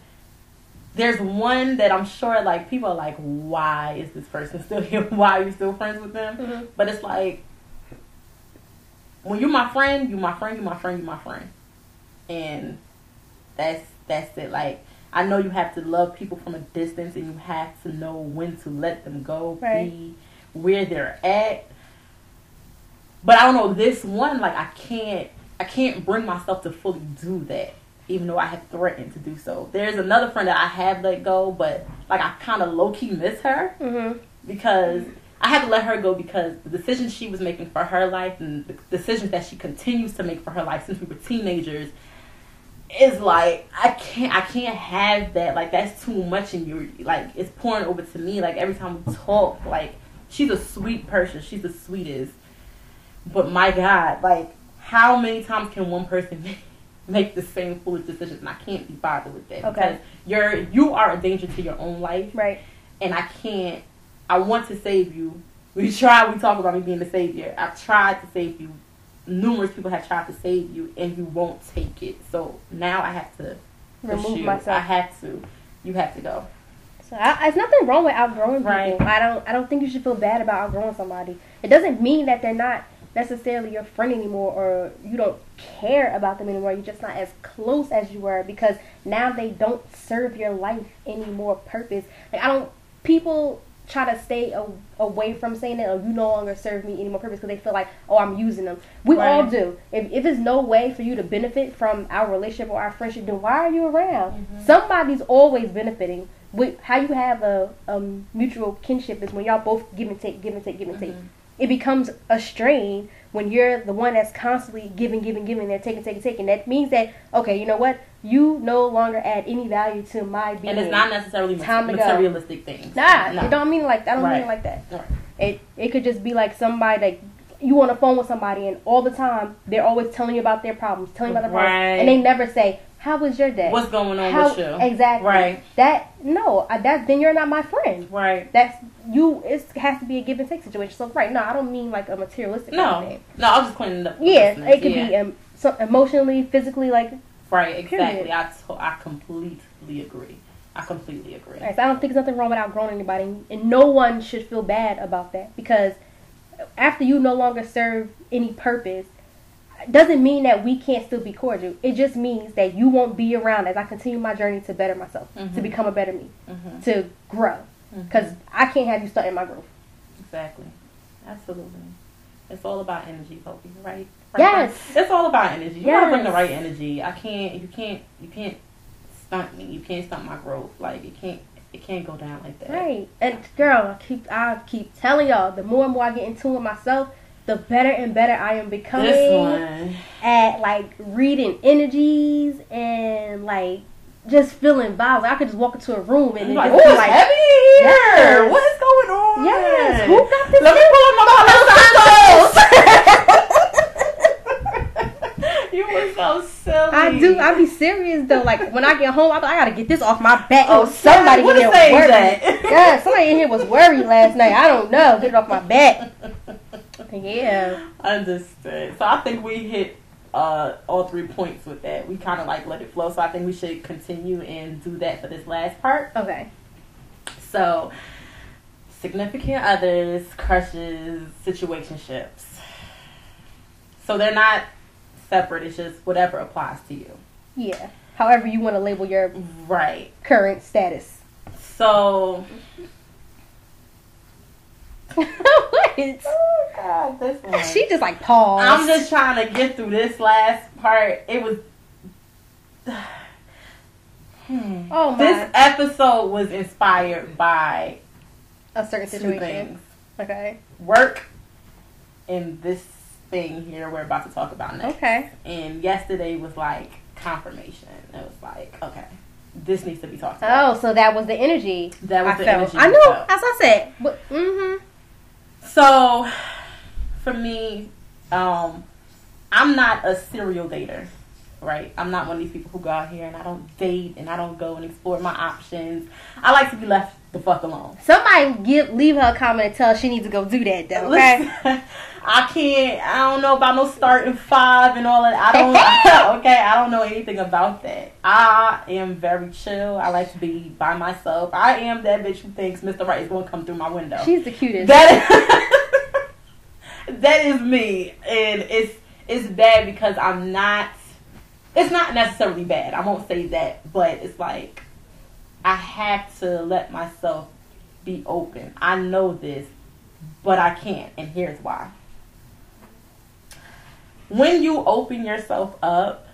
There's one that I'm sure like people are like, why is this person *laughs* still here? Why are you still friends with them? Mhm. But it's like when you're my friend, you my friend, you my friend, you my friend, and that's that's it. Like I know you have to love people from a distance, and you have to know when to let them go, Right. be where they're at. But I don't know this one. Like I can't, I can't bring myself to fully do that, even though I have threatened to do so. There's another friend that I have let go, but like I kind of low key miss her Mhm. because I had to let her go because the decisions she was making for her life and the decisions that she continues to make for her life since we were teenagers is like I can't I can't have that like that's too much in you like it's pouring over to me like every time we talk like she's a sweet person she's the sweetest but my god like how many times can one person make, *laughs* make the same foolish decisions and I can't be bothered with that Okay. because you're you are a danger to your own life Right. and I can't. I want to save you. We try. We talk about me being the savior. I've tried to save you. Numerous people have tried to save you, and you won't take it. So now I have to Remove you. myself. I have to. You have to go. So I, there's nothing wrong with outgrowing people. Right. I don't. I don't think you should feel bad about outgrowing somebody. It doesn't mean that they're not necessarily your friend anymore, or you don't care about them anymore. You're just not as close as you were because now they don't serve your life any more purpose. Like I don't. People try to stay a, away from saying that, oh, you no longer serve me any more purpose because they feel like, oh, I'm using them. We all do. If if there's no way for you to benefit from our relationship or our friendship, then why are you around? Somebody's always benefiting. With how you have a um, mutual kinship is when y'all both give and take, give and take, give and take. It becomes a strain when you're the one that's constantly giving, giving, giving, they're taking, taking, taking. That means that okay, you know what? You no longer add any value to my being. And it's not necessarily Time to go. materialistic things. Nah, No. it don't mean like I don't mean Right. it like that. Right. It it could just be like somebody like you on the phone with somebody and all the time they're always telling you about their problems, telling you about their Right. problems, and they never say how was your day? What's going on How with you? exactly? Right. That no, that then you're not my friend. Right. That's you. It has to be a give and take situation. So right, no, I don't mean like a materialistic kind of No. thing. No. I was just cleaning up. Yeah, listeners. it could Yeah. be um, so emotionally, physically, like. Right. Exactly. Period. I to- I completely agree. I completely agree. Right, so I don't think there's nothing wrong with outgrowing anybody, and no one should feel bad about that because after you no longer serve any purpose, doesn't mean that we can't still be cordial. It just means that you won't be around as I continue my journey to better myself, to Mhm. become a better me, Mhm. to grow. Because I can't have you stunting my growth. Exactly. Absolutely. It's all about energy, Sophie, right? right? Yes. It's all about energy. You gotta bring the right energy. I can't you can't you can't stunt me. You can't stunt my growth. Like it can't it can't go down like that. Right. And girl, I keep I keep telling y'all, the more and more I get in tune with myself, the better and better I am becoming. At like reading energies and like just feeling vibes. Like, I could just walk into a room and like, just oh, like heavy in here. Yes. What is going on? yes, who got this? Let me pull up my Palo *laughs* You were so silly. I do. I be serious though. Like when I get home, I I gotta get this off my back. Oh, somebody in here sage worried. yeah, somebody in here was worried last night. I don't know. Get it off my back. Yeah. Understood. So I think we hit uh, all three points with that. We kind of like let it flow. So I think we should continue and do that for this last part. Okay. So significant others, crushes, situationships. So they're not separate. It's just whatever applies to you. Yeah. However you want to label your Right. current status. So. What? Oh God, this *laughs* one. She just like paused. I'm just trying to get through this last part. It was. *sighs* Hmm. Oh my. This episode was inspired by a certain two situation. things: Okay. work and this thing here we're about to talk about next. Okay. And yesterday was like confirmation. It was like, okay, this needs to be talked about. Oh, so that was the energy. That was I the felt. energy I you know, as I said. But, mm-hmm. So, for me, um, I'm not a serial dater. Right? I'm not one of these people who go out here and I don't date and I don't go and explore my options. I like to be left the fuck alone. Somebody give leave her a comment and tell her she needs to go do that though. Okay. Listen, *laughs* I can't. I don't know about no starting five and all that. I don't. *laughs* *laughs* okay, I don't know anything about that. I am very chill. I like to be by myself. I am that bitch who thinks Mr. Right is going to come through my window. She's the cutest. That that is me, and it's it's bad because I'm not. It's not necessarily bad. I won't say that, but it's like I have to let myself be open. I know this, but I can't, and here's why. When you open yourself up,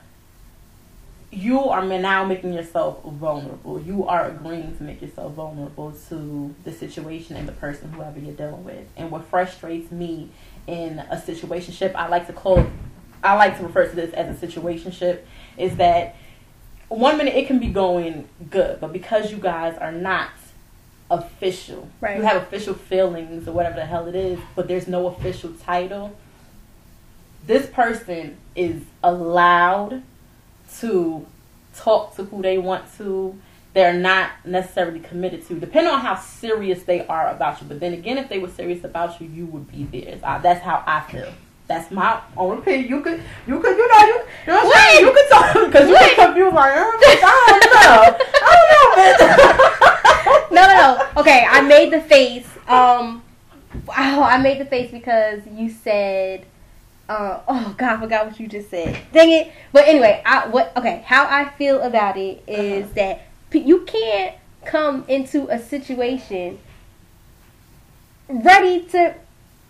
you are now making yourself vulnerable. You are agreeing to make yourself vulnerable to the situation and the person, whoever you're dealing with. And what frustrates me in a situationship, I like to call, I like to refer to this as a situationship, is that one minute it can be going good, but because you guys are not official, Right. you have official feelings or whatever the hell it is, but there's no official title. This person is allowed to talk to who they want to. They're not necessarily committed to, depending on how serious they are about you. But then again, if they were serious about you, you would be there. Uh, That's how I feel. That's my own opinion. You could, you could, you know, you, you know what I'm saying? You could talk because you get confused like, "Uh, bitch, I don't know, I don't know, bitch. no, no, no. Okay, I made the face. Um, wow, I made the face because you said, uh, oh God, I forgot what you just said. Dang it. But anyway, I what? Okay, how I feel about it is Uh-huh. that you can't come into a situation ready to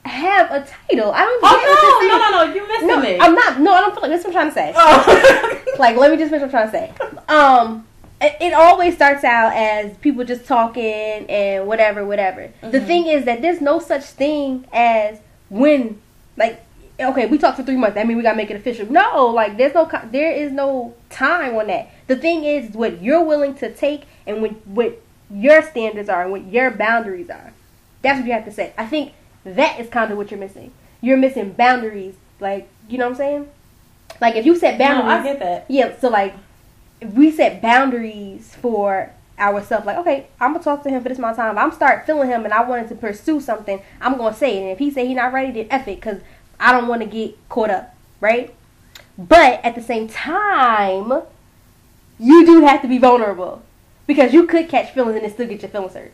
have a title. I don't get what you're Oh no, no, no, no! You missing No, me. I'm not. No, I don't feel like that's what I'm trying to say. Oh. *laughs* like let me just finish what I'm trying to say. Um, it, it always starts out as people just talking and whatever, whatever. The Mhm. thing is that there's no such thing as when, like, okay, we talked for three months. That means we gotta make it official. No, like there's no, there is no time on that. The thing is what you're willing to take and what what your standards are and what your boundaries are. That's what you have to say. I think that is kind of what you're missing. You're missing boundaries. Like, you know what I'm saying? Like if you set boundaries. no, I get that. yeah, so like if we set boundaries for ourselves, like, okay, I'm gonna talk to him for this amount of time. If I'm start feeling him and I wanted to pursue something, I'm gonna say it. And if he say he not ready, then F it, cause I don't wanna get caught up, right? But at the same time, you do have to be vulnerable. Because you could catch feelings and then still get your feelings hurt.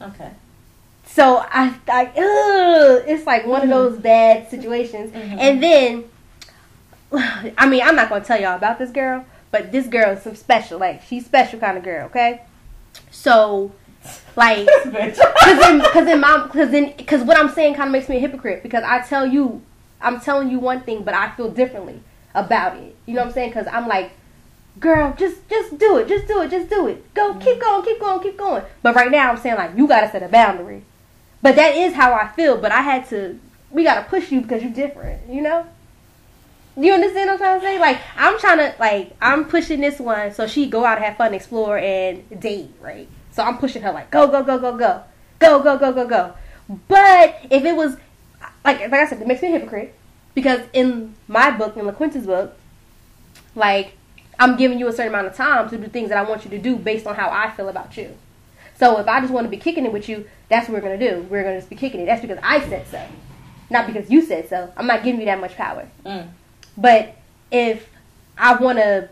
Okay. So I, I, ugh, it's like one Mhm. of those bad situations. Mhm. And then, *sighs* I mean, I'm not gonna tell y'all about this girl, but this girl is some special. Like she's special kind of girl. Okay. So, like, *laughs* cause in, cause in my, cause in, cause what I'm saying kind of makes me a hypocrite because I tell you, I'm telling you one thing, but I feel differently about it. You know what I'm saying? Cause I'm like, girl, just, just do it, just do it, just do it. Go, keep going, keep going, keep going. But right now I'm saying like, you gotta set a boundary. But that is how I feel. But I had to, we gotta push you because you're different. You know? You understand what I'm trying to say? Like I'm trying to like I'm pushing this one so she go out have fun, explore and date, right? So I'm pushing her like go go go go go go go go go go. But if it was like like I said, it makes me a hypocrite because in my book, in LaQuinta's book, like I'm giving you a certain amount of time to do things that I want you to do based on how I feel about you. So if I just want to be kicking it with you, that's what we're gonna do. We're gonna just be kicking it. That's because I said so, not because you said so. I'm not giving you that much power. Mm. But if I want to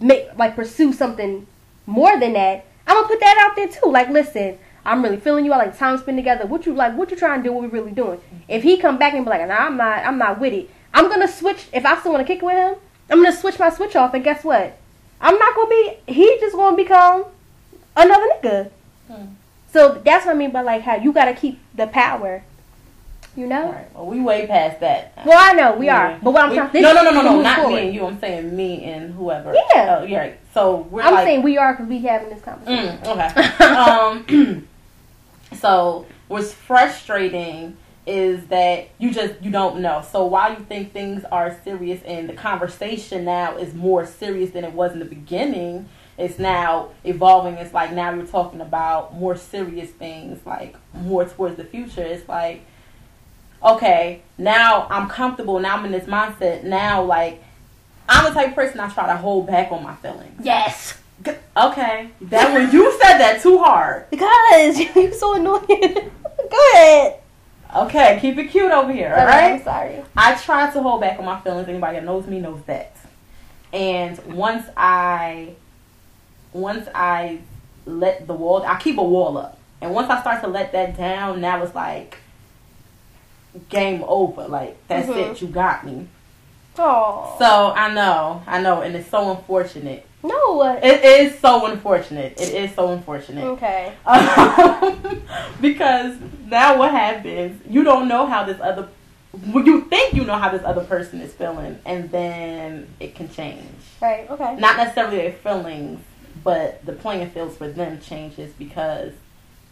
make like pursue something more than that, I'm gonna put that out there too. Like, listen, I'm really feeling you. I like time spent together. What you like? What you trying to do? What we really doing? If he come back and be like, nah, I'm not, I'm not with it. I'm gonna switch. If I still want to kick with him, I'm gonna switch my switch off. And guess what? I'm not gonna be. He just gonna become another nigga. Hmm. So that's what I mean by like how you gotta keep the power. You know. Right. Well, we way past that. Well, I know we Yeah. are, but what I'm We- trying to no, no, no, no, no, not forward. me and you. I'm saying me and whoever. Yeah. Oh, yeah. So we're I'm like, saying we are because we having this conversation. Mm, okay. *laughs* um, *clears throat* so what's frustrating is that you just you don't know. So while you think things are serious and the conversation now is more serious than it was in the beginning, it's now evolving. It's like now you're talking about more serious things, like more towards the future. It's like okay, now I'm comfortable. Now I'm in this mindset. Now like I'm the type of person I try to hold back on my feelings. Yes. Okay, that when you said that too hard. Because *laughs* you're so annoying. *laughs* Go ahead. Okay, keep it cute over here, all right? I'm sorry. I try to hold back on my feelings. Anybody that knows me knows that. And once I, once I let the wall, I keep a wall up. And once I start to let that down, now it's like game over. Like that's Mhm. it. You got me. Oh. So I know, I know, and it's so unfortunate. no. It is so unfortunate. It is so unfortunate. Okay. Um, *laughs* because now what happens? You don't know how this other. well, You think you know how this other person is feeling, and then it can change. Right. Okay. Not necessarily their feelings, but the playing fields for them changes because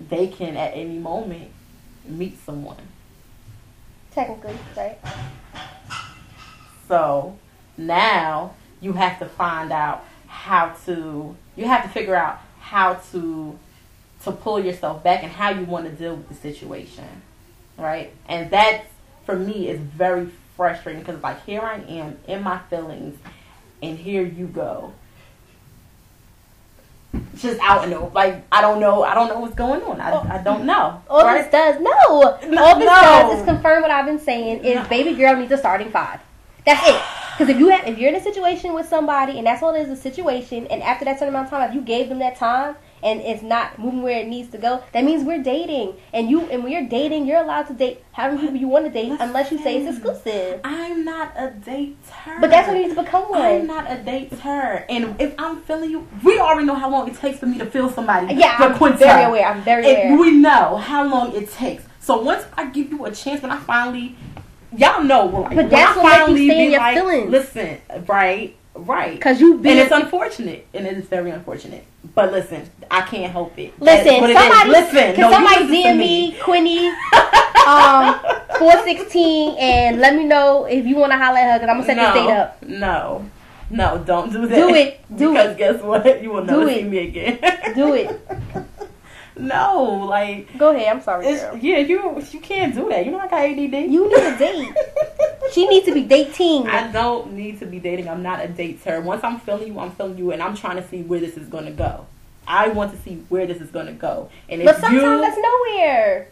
they can at any moment meet someone. Technically, right. So now you have to find out how to. You have to figure out how to to pull yourself back and how you want to deal with the situation, right? And that for me is very frustrating because like here I am in my feelings, and here you go. Just out and over. Like I don't know. I don't know what's going on. I, I don't know. All right? this does no. No, All this no. does is confirm what I've been saying. Is No. baby girl needs a starting five. That's it. Because if you have, if you're in a situation with somebody and that's all it is a situation, and after that certain amount of time, if you gave them that time and it's not moving where it needs to go, that means we're dating. And you and when you're dating, you're allowed to date how many people you want to date, unless you say it's exclusive. I'm not a dater. But that's what you need to become I'm not a dater, and if I'm feeling you, we already know how long it takes for me to feel somebody. Yeah, for I'm Quinta. very aware. I'm very And aware. we know how long it takes. So once I give you a chance, when I finally, y'all know, like, But when that's I what make you finally stay in your like, feelings. Listen, right, right. Because you've been and it's unfortunate, and it is very unfortunate. But listen, I can't help it. Listen, what it is. somebody, listen. can no, somebody DM me, Quinnie, *laughs* um, four sixteen, and let me know if you want to holler at her because I'm gonna set no, this date up. No, no, don't do that. Do it. Do it because it. guess what? You will never Do see it. me again. Do it. *laughs* no, like Go ahead. I'm sorry, girl. yeah, you you can't do that. You know I got ADD. You need a date. *laughs* She needs to be dating. I don't need to be dating. I'm not a dater. Once I'm feeling you, I'm feeling you, and I'm trying to see where this is going to go. I want to see where this is going to go. And if but sometimes you that's nowhere,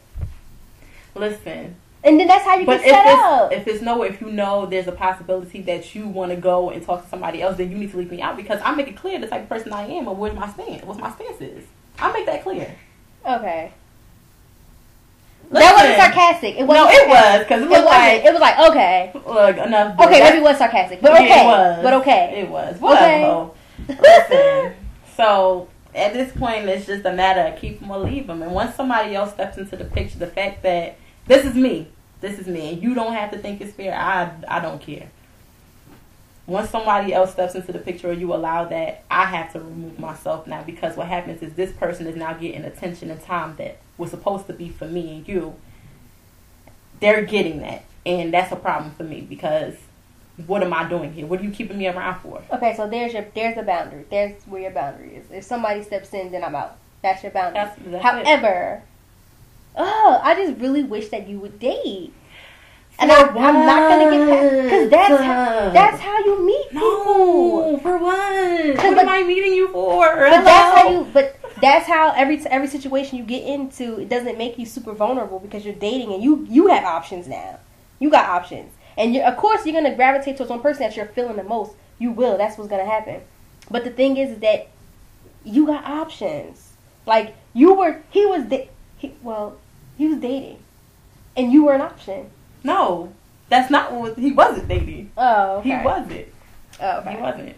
listen, and then that's how you but get set up. if it's nowhere, if you know there's a possibility that you want to go and talk to somebody else, then you need to leave me out because I make it clear the type of person I am and where my stand, what my stance is. I make that clear. Okay. That wasn't sarcastic. It wasn't No, it was because it It was like It was like okay, look enough. okay, That- maybe it was sarcastic, but Yeah, okay, it was. but okay. It was. Whatever. Okay. Listen. *laughs* So at this point, it's just a matter of keep them or leave them. And once somebody else steps into the picture, the fact that this is me, this is me, and you don't have to think it's fair. I I don't care. Once somebody else steps into the picture or you allow that, I have to remove myself now because what happens is this person is now getting attention and time that was supposed to be for me and you. They're getting that, and that's a problem for me because what am I doing here? What are you keeping me around for? Okay, so there's your there's the boundary. There's where your boundary is. If somebody steps in, then I'm out. That's your boundary. That's, that's it. However, oh, I just really wish that you would date. And I, I'm not gonna get past because that's how, that's how you meet people. No, for what? What but- am I meeting you for? But that's how you. But that's how every every situation you get into, it doesn't make you super vulnerable because you're dating and you you have options now. You got options, and of course you're gonna gravitate towards one person that you're feeling the most. You will. That's what's gonna happen. But the thing is, is that you got options. Like you were, he was, da- he, well, he was dating, and you were an option. No, that's not what he wasn't dating. Oh, okay. He wasn't. Oh, okay. He wasn't.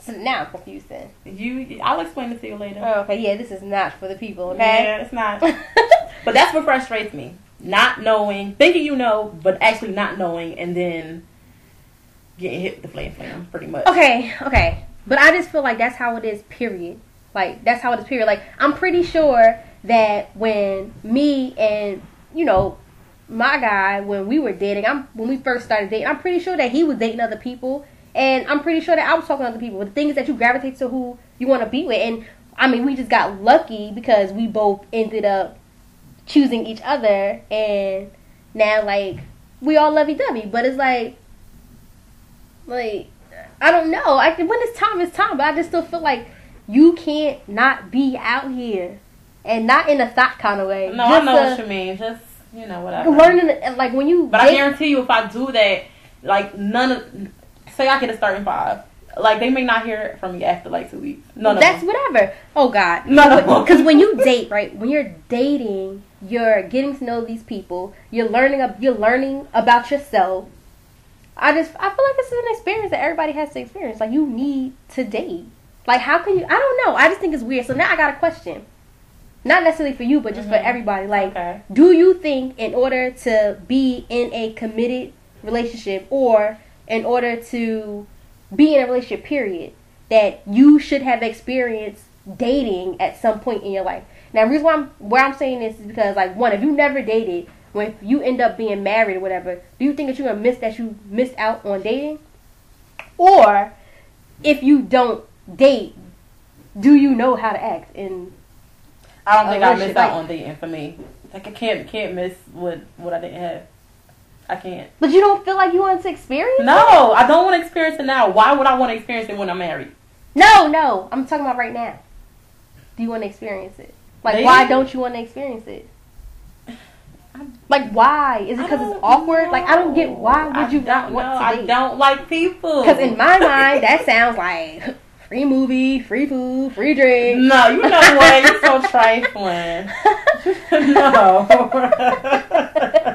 So now I'm confused then. You, I'll explain it to you later. Oh, okay. Yeah, this is not for the people. Okay. Yeah, it's not. *laughs* but that's what frustrates me. Not knowing, thinking you know, but actually not knowing, and then getting hit with the flame flame, pretty much. Okay, okay. But I just feel like that's how it is, period. Like, that's how it is, period. Like, I'm pretty sure that when me and, you know, my guy, when we were dating, I'm when we first started dating, I'm pretty sure that he was dating other people. And I'm pretty sure that I was talking to other people. But the thing is that you gravitate to who you want to be with. And, I mean, we just got lucky because we both ended up choosing each other. And now, like, we all lovey dovey. But it's like, like, I don't know. I when it's time, it's time. But I just still feel like you can't not be out here, and not in a thought kind of way. No, I know a- what you mean. Just you know whatever. learning like when you But I guarantee you, if I do that, like none of, say I get a starting five, like they may not hear it from me after like two weeks. No, that's them. whatever. Oh God, *laughs* them. because when you date, right? When you're dating, you're getting to know these people. You're learning. ab- You're learning about yourself. I just I feel like this is an experience that everybody has to experience. Like you need to date. Like how can you? I don't know. I just think it's weird. So now I got a question. Not necessarily for you, but just for Mhm. everybody. Like, Okay. do you think in order to be in a committed relationship or in order to be in a relationship period that you should have experienced dating at some point in your life now the reason why I'm where I'm saying this is because like one if you never dated when you end up being married or whatever do you think that you're gonna miss that you missed out on dating or if you don't date do you know how to act in I don't think I missed out I- on dating for me. Like I can't can't miss what what I didn't have. I can't. but you don't feel like you want to experience it? No, I don't want to experience it now. Why would I want to experience it when I'm married? No, no. I'm talking about right now. Do you want to experience it? Like, Dating? why don't you want to experience it? *sighs* Like, why? Is it because it's awkward? Like, I don't get why would you not want know. to I don't like people. Because in my mind, that sounds like free movie, free food, free drink. No, you know *laughs* what? You're so trifling. *laughs* no. *laughs*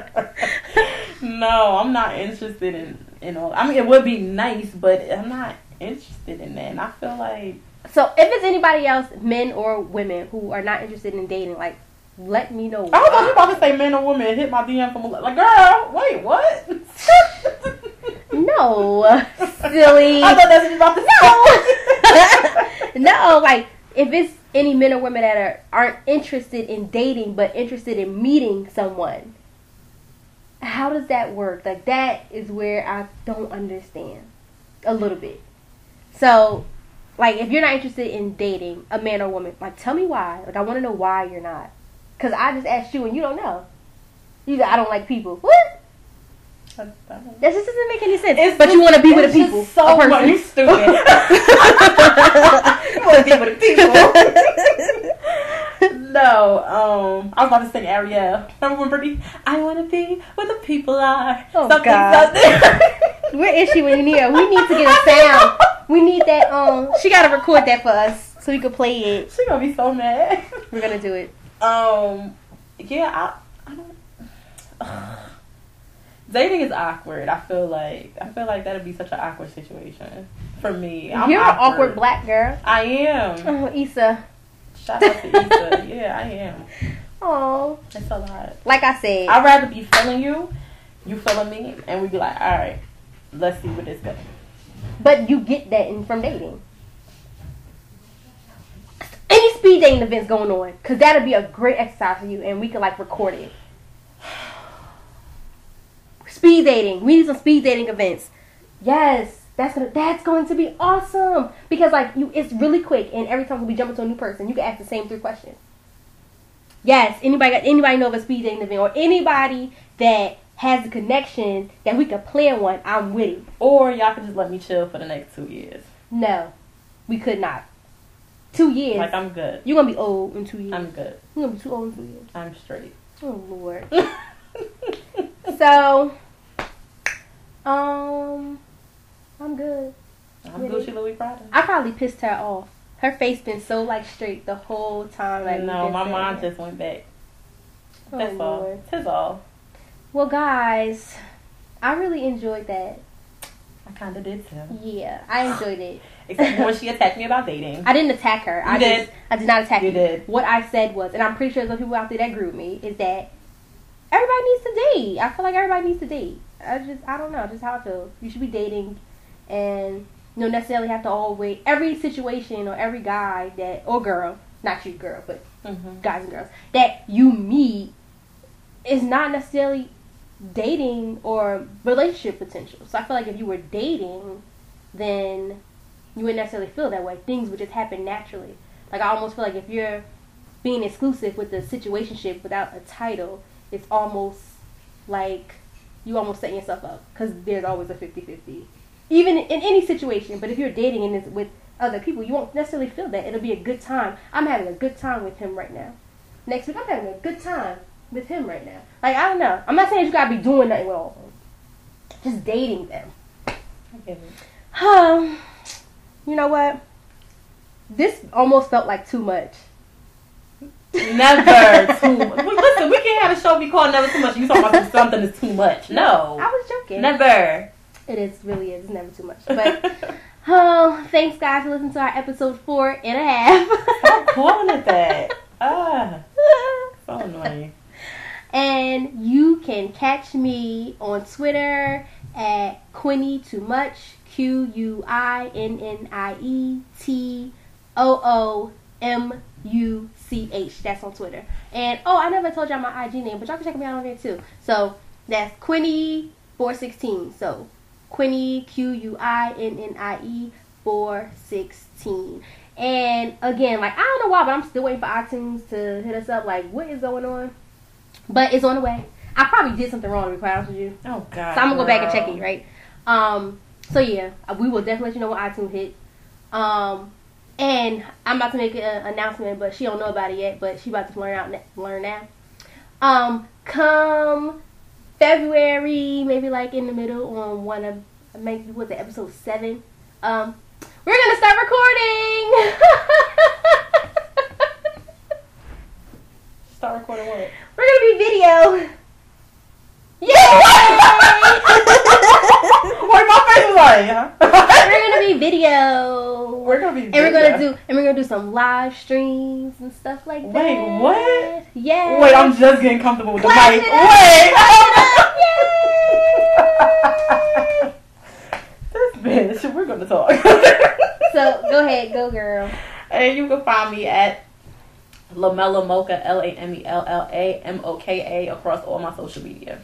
no, I'm not interested in in all. I mean, it would be nice, but I'm not interested in that. And I feel like So, if it's anybody else, men or women, who are not interested in dating, like, let me know. I was why. about to say men or women hit my DM from a, like, girl, wait, what? No, *laughs* silly. I thought that's what you about to say. *laughs* no, like if it's any men or women that are aren't interested in dating but interested in meeting someone, how does that work? Like that is where I don't understand a little bit. So, like if you're not interested in dating a man or woman, like tell me why. Like I want to know why you're not. Cause I just asked you and you don't know. You I don't like people. What? That just doesn't make any sense. It's but you want to be with just people. So a person. much. *laughs* You stupid. you want to be with the people. *laughs* no, um, I was about to sing Ariel. Remember when Brittany? I want to be where the people are. Oh, something, God. something. *laughs* Where is she when you need her? We need to get a sound. We need that. Um, she gotta record that for us so we can play it. She gonna be so mad. We're gonna do it. Um, yeah, I, I don't. *sighs* Dating is awkward. I feel like I feel like that'd be such an awkward situation for me. I'm You're an awkward black girl. I am. Oh, Issa. Shout out to Issa. *laughs* yeah, I am. Oh, It's a lot. like I said, I'd rather be feeling you, you feeling me, and we'd be like, all right, let's see what this goes. but you get that in, from dating. Any speed dating events going on, cause that'd be a great exercise for you, and we could like record it. Speed dating. We need some speed dating events. Yes, that's gonna that's going to be awesome because like you, it's really quick, and every time we jump into a new person, you can ask the same three questions. Yes, anybody got anybody know of a speed dating event or anybody that has a connection that we could plan one? I'm with it. Or y'all can just let me chill for the next two years. No, we could not. Two years. Like I'm good. You're gonna be old in two years. I'm good. You're gonna be too old in two years. I'm straight. Oh lord. *laughs* so, um, I'm good. I'm? Gucci Louis Prada. I probably pissed her off. Her face been so like straight the whole time. Like no, my mind just went back. Oh, That's all. That's all. Well, guys, I really enjoyed that. I kind of did too. Yeah, I enjoyed it. *sighs* Except when she attacked me about dating. I didn't attack her. I did. Just, I did not attack You you. did. What I said was, and I'm pretty sure there's people out there that agree with me, is that everybody needs to date. I feel like everybody needs to date. I just, I don't know, just how I feel. You should be dating, and you don't necessarily have to always every situation or every guy that or girl, not you girl, but Mm-hmm. guys and girls that you meet is not necessarily dating or relationship potential. So I feel like if you were dating, then you wouldn't necessarily feel that way. Things would just happen naturally. Like I almost feel like if you're being exclusive with the situationship without a title, it's almost like you almost set yourself up because there's always a 50-50. even in any situation. But if you're dating and it's with other people, you won't necessarily feel that. It'll be a good time. I'm having a good time with him right now. Next week, I'm having a good time with him right now. Like I don't know. I'm not saying you gotta be doing nothing with all of them. Just dating them. Um, you know what? This almost felt like too much. Never too much. Listen, we can't have a show be called Never Too Much. You talking about something is too much. No. I was joking. Never. It is really is. It's never too much. But oh, thanks guys for listening to our episode four and a half. Stop calling it that. *laughs* Ah, so annoying. and you can catch me on Twitter at Quinnie Too Much. Q U I N N I E T O O M U C H. That's on Twitter. And oh, I never told y'all my IG name, but y'all can check me out on there too. So that's Quinnie four sixteen. So Quinnie Q U I N N I E four sixteen. And again, like I don't know why, but I'm still waiting for iTunes to hit us up. Like, what is going on? But it's on the way. I probably did something wrong to be quite honest with you. Oh God. So I'm gonna go back and check it, right? Um, so yeah, we will definitely let you know when iTunes hit. Um, and I'm about to make an announcement, but she don't know about it yet. But she about to learn out, learn now. Um, come February, maybe like in the middle on one of maybe what's it, episode seven. Um, we're gonna start recording. *laughs* Start recording what? we're gonna be video. Yay! *laughs* My face is like, huh? we're gonna be video. We're gonna be. And we're gonna do and we're gonna do some live streams and stuff like that. Wait, what? Yeah. Wait, I'm just getting comfortable with the mic. Wait. Yay! *laughs* this bitch. We're gonna talk. *laughs* So go ahead, go girl. And you can find me at Lamella Moka, L A M E L L A M O K A, across all my social media.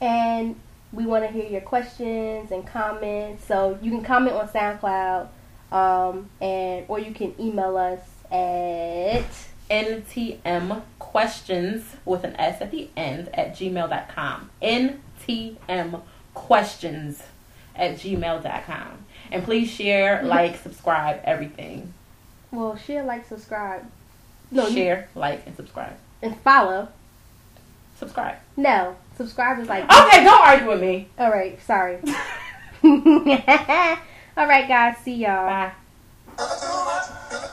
And we want to hear your questions and comments. So you can comment on SoundCloud, um, and or you can email us at NTM questions with an S at the end at gmail.com. NTM questions at gmail.com. And please share, like, subscribe, everything. well, share, like, subscribe. No, you- share, like, and subscribe. and follow. Subscribe. No, subscribers like Okay, don't argue with me. All right, sorry. *laughs* *laughs* All right, guys. See y'all. Bye.